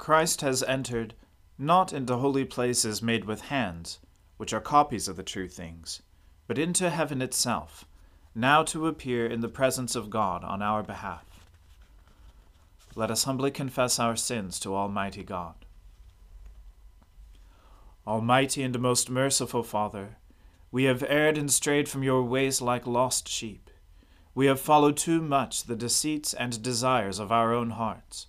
Christ has entered not into holy places made with hands, which are copies of the true things, but into heaven itself, now to appear in the presence of God on our behalf. Let us humbly confess our sins to Almighty God. Almighty and most merciful Father, we have erred and strayed from your ways like lost sheep. We have followed too much the deceits and desires of our own hearts.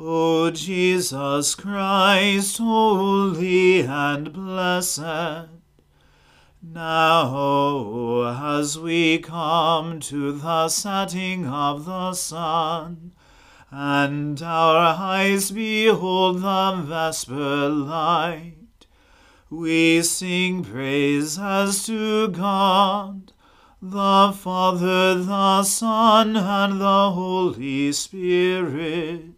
O Jesus Christ, holy and blessed, now as we come to the setting of the sun, and our eyes behold the vesper light, we sing praise as to God, the Father, the Son, and the Holy Spirit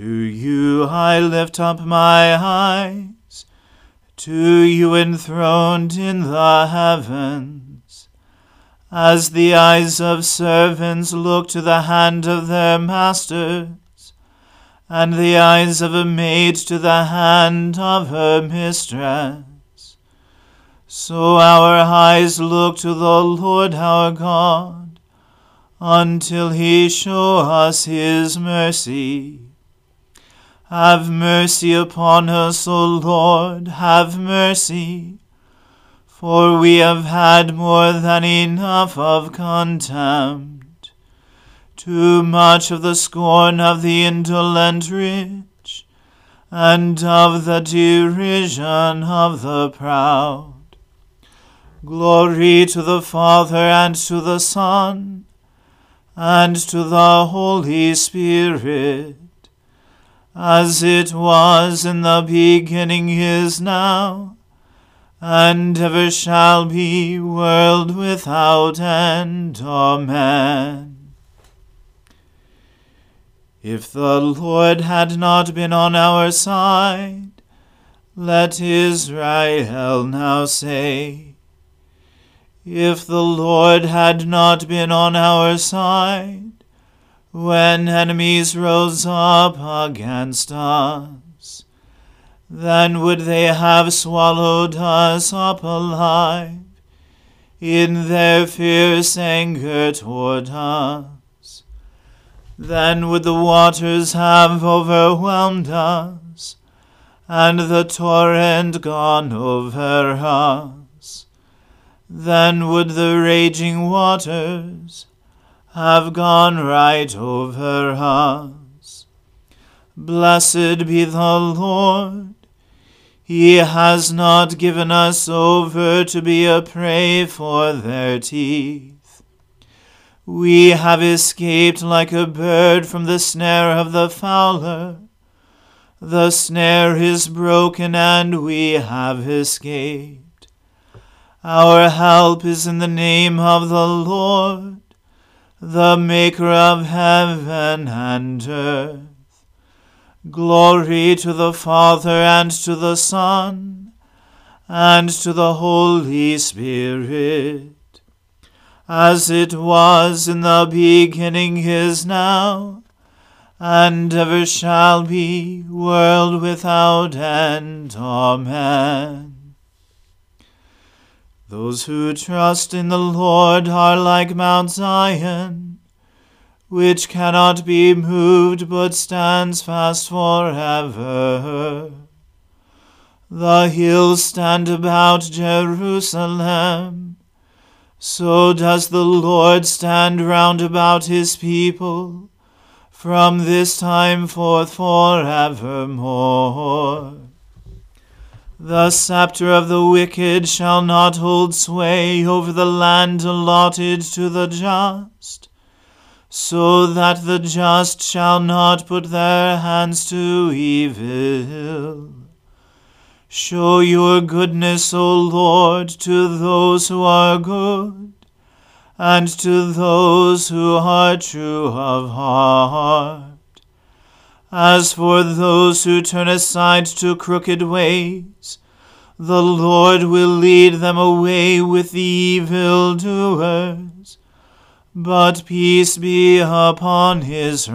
To you I lift up my eyes, to you enthroned in the heavens. As the eyes of servants look to the hand of their masters, and the eyes of a maid to the hand of her mistress, so our eyes look to the Lord our God, until he show us his mercy. Have mercy upon us, O Lord, have mercy. For we have had more than enough of contempt, too much of the scorn of the indolent rich, and of the derision of the proud. Glory to the Father and to the Son and to the Holy Spirit as it was in the beginning is now, and ever shall be, world without end. Amen. If the Lord had not been on our side, let Israel now say, If the Lord had not been on our side, when enemies rose up against us, then would they have swallowed us up alive in their fierce anger toward us. then would the waters have overwhelmed us, and the torrent gone over us. Then would the raging waters have gone right over us. Blessed be the Lord. He has not given us over to be a prey for their teeth. We have escaped like a bird from the snare of the fowler. The snare is broken, and we have escaped. Our help is in the name of the Lord, the Maker of heaven and earth. Glory to the Father and to the Son and to the Holy Spirit, as it was in the beginning is now, and ever shall be, world without end. Amen. Those who trust in the Lord are like Mount Zion which cannot be moved but stands fast forever. The hills stand about Jerusalem. So does the Lord stand round about his people, from this time forth forevermore. The scepter of the wicked shall not hold sway over the land allotted to the just so that the just shall not put their hands to evil. Show your goodness, O Lord, to those who are good, and to those who are true of heart. As for those who turn aside to crooked ways, the Lord will lead them away with the evildoers but peace be upon Israel.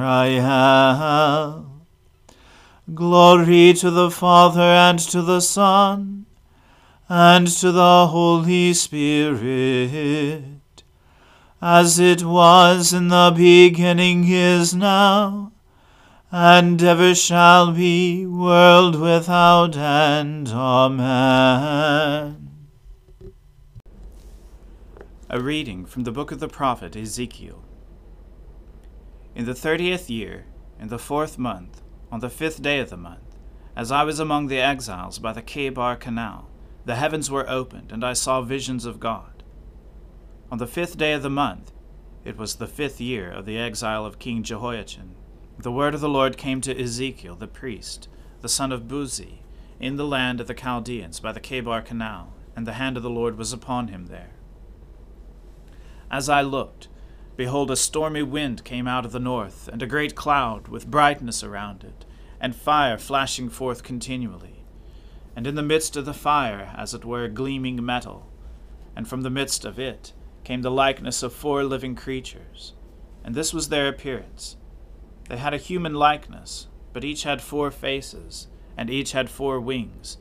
Glory to the Father and to the Son and to the Holy Spirit, as it was in the beginning is now, and ever shall be, world without end. Amen. A reading from the book of the prophet Ezekiel. In the thirtieth year, in the fourth month, on the fifth day of the month, as I was among the exiles by the Chebar Canal, the heavens were opened, and I saw visions of God. On the fifth day of the month, it was the fifth year of the exile of King Jehoiachin, the word of the Lord came to Ezekiel the priest, the son of Buzi, in the land of the Chaldeans by the Chebar Canal, and the hand of the Lord was upon him there. As I looked, behold, a stormy wind came out of the north, and a great cloud with brightness around it, and fire flashing forth continually. And in the midst of the fire, as it were, gleaming metal, and from the midst of it came the likeness of four living creatures. And this was their appearance. They had a human likeness, but each had four faces, and each had four wings.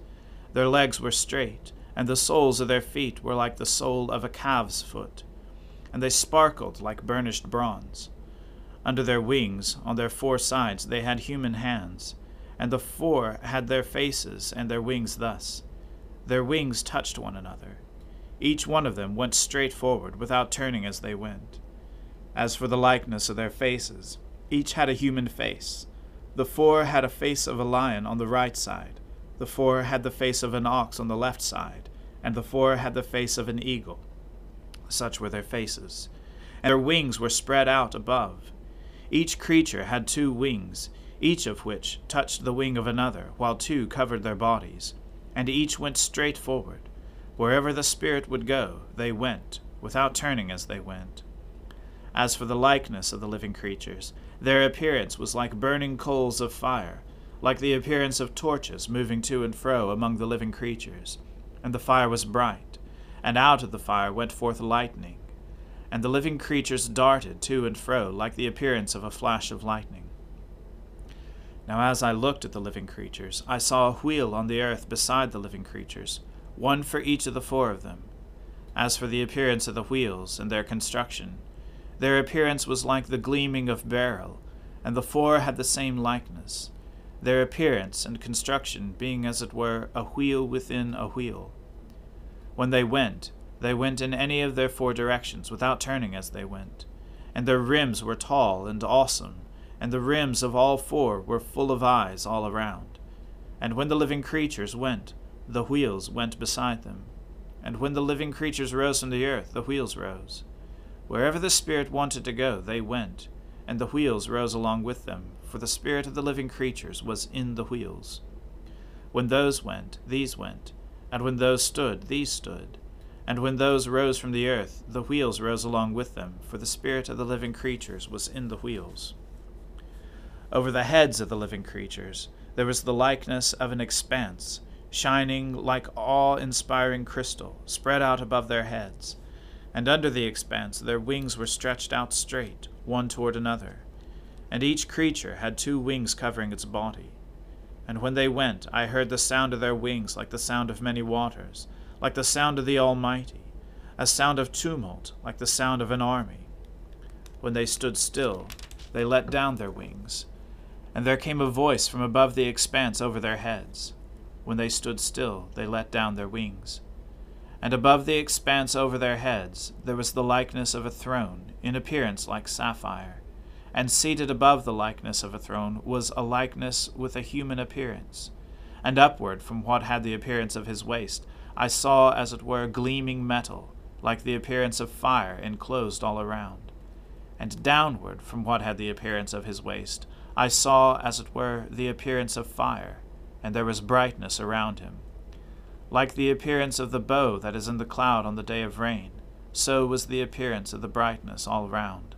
Their legs were straight, and the soles of their feet were like the sole of a calf's foot and they sparkled like burnished bronze. Under their wings, on their four sides, they had human hands, and the four had their faces and their wings thus. Their wings touched one another. Each one of them went straight forward, without turning as they went. As for the likeness of their faces, each had a human face. The four had a face of a lion on the right side, the four had the face of an ox on the left side, and the four had the face of an eagle such were their faces, and their wings were spread out above. Each creature had two wings, each of which touched the wing of another, while two covered their bodies, and each went straight forward. Wherever the Spirit would go, they went, without turning as they went. As for the likeness of the living creatures, their appearance was like burning coals of fire, like the appearance of torches moving to and fro among the living creatures, and the fire was bright and out of the fire went forth lightning, and the living creatures darted to and fro like the appearance of a flash of lightning. Now, as I looked at the living creatures, I saw a wheel on the earth beside the living creatures, one for each of the four of them. As for the appearance of the wheels and their construction, their appearance was like the gleaming of beryl, and the four had the same likeness, their appearance and construction being as it were a wheel within a wheel. When they went, they went in any of their four directions without turning as they went, and their rims were tall and awesome, and the rims of all four were full of eyes all around. And when the living creatures went, the wheels went beside them. And when the living creatures rose from the earth, the wheels rose. Wherever the Spirit wanted to go, they went and the wheels rose along with them, for the spirit of the living creatures was in the wheels. When those went, these went, and when those stood, these stood. And when those rose from the earth, the wheels rose along with them, for the spirit of the living creatures was in the wheels. Over the heads of the living creatures there was the likeness of an expanse, shining like awe inspiring crystal, spread out above their heads. And under the expanse their wings were stretched out straight one toward another, and each creature had two wings covering its body. And when they went, I heard the sound of their wings like the sound of many waters, like the sound of the Almighty, a sound of tumult, like the sound of an army. When they stood still, they let down their wings, and there came a voice from above the expanse over their heads. When they stood still, they let down their wings. And above the expanse over their heads there was the likeness of a throne, in appearance like sapphire, and seated above the likeness of a throne was a likeness with a human appearance. And upward from what had the appearance of his waist, I saw as it were gleaming metal, like the appearance of fire enclosed all around. And downward from what had the appearance of his waist, I saw as it were the appearance of fire, and there was brightness around him. Like the appearance of the bow that is in the cloud on the day of rain, so was the appearance of the brightness all round.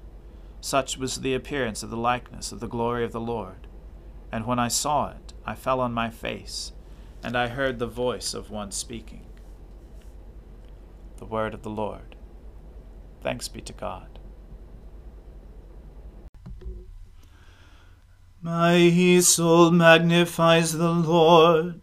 Such was the appearance of the likeness of the glory of the Lord. And when I saw it, I fell on my face, and I heard the voice of one speaking. The word of the Lord. Thanks be to God. My soul magnifies the Lord.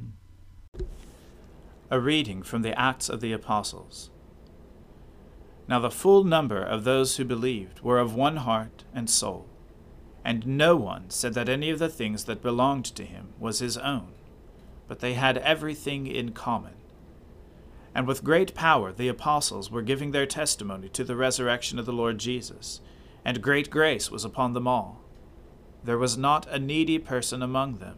A reading from the Acts of the Apostles. Now the full number of those who believed were of one heart and soul, and no one said that any of the things that belonged to him was his own, but they had everything in common. And with great power the apostles were giving their testimony to the resurrection of the Lord Jesus, and great grace was upon them all. There was not a needy person among them,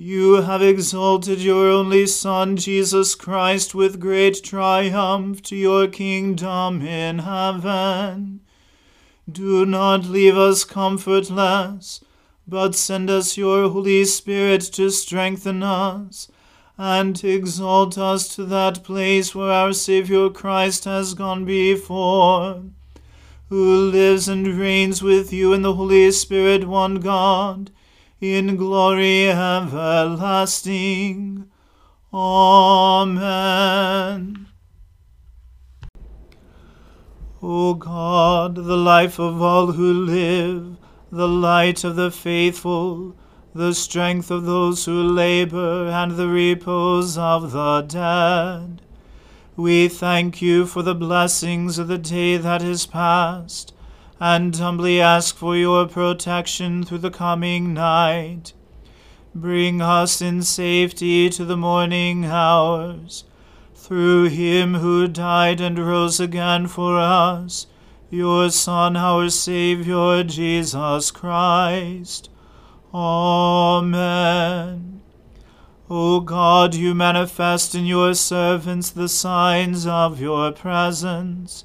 you have exalted your only Son, Jesus Christ, with great triumph to your kingdom in heaven. Do not leave us comfortless, but send us your Holy Spirit to strengthen us and exalt us to that place where our Saviour Christ has gone before, who lives and reigns with you in the Holy Spirit, one God in glory everlasting. Amen. O God, the life of all who live, the light of the faithful, the strength of those who labor, and the repose of the dead. We thank you for the blessings of the day that is past and humbly ask for your protection through the coming night. Bring us in safety to the morning hours. Through him who died and rose again for us, your Son, our Saviour, Jesus Christ. Amen. O God, you manifest in your servants the signs of your presence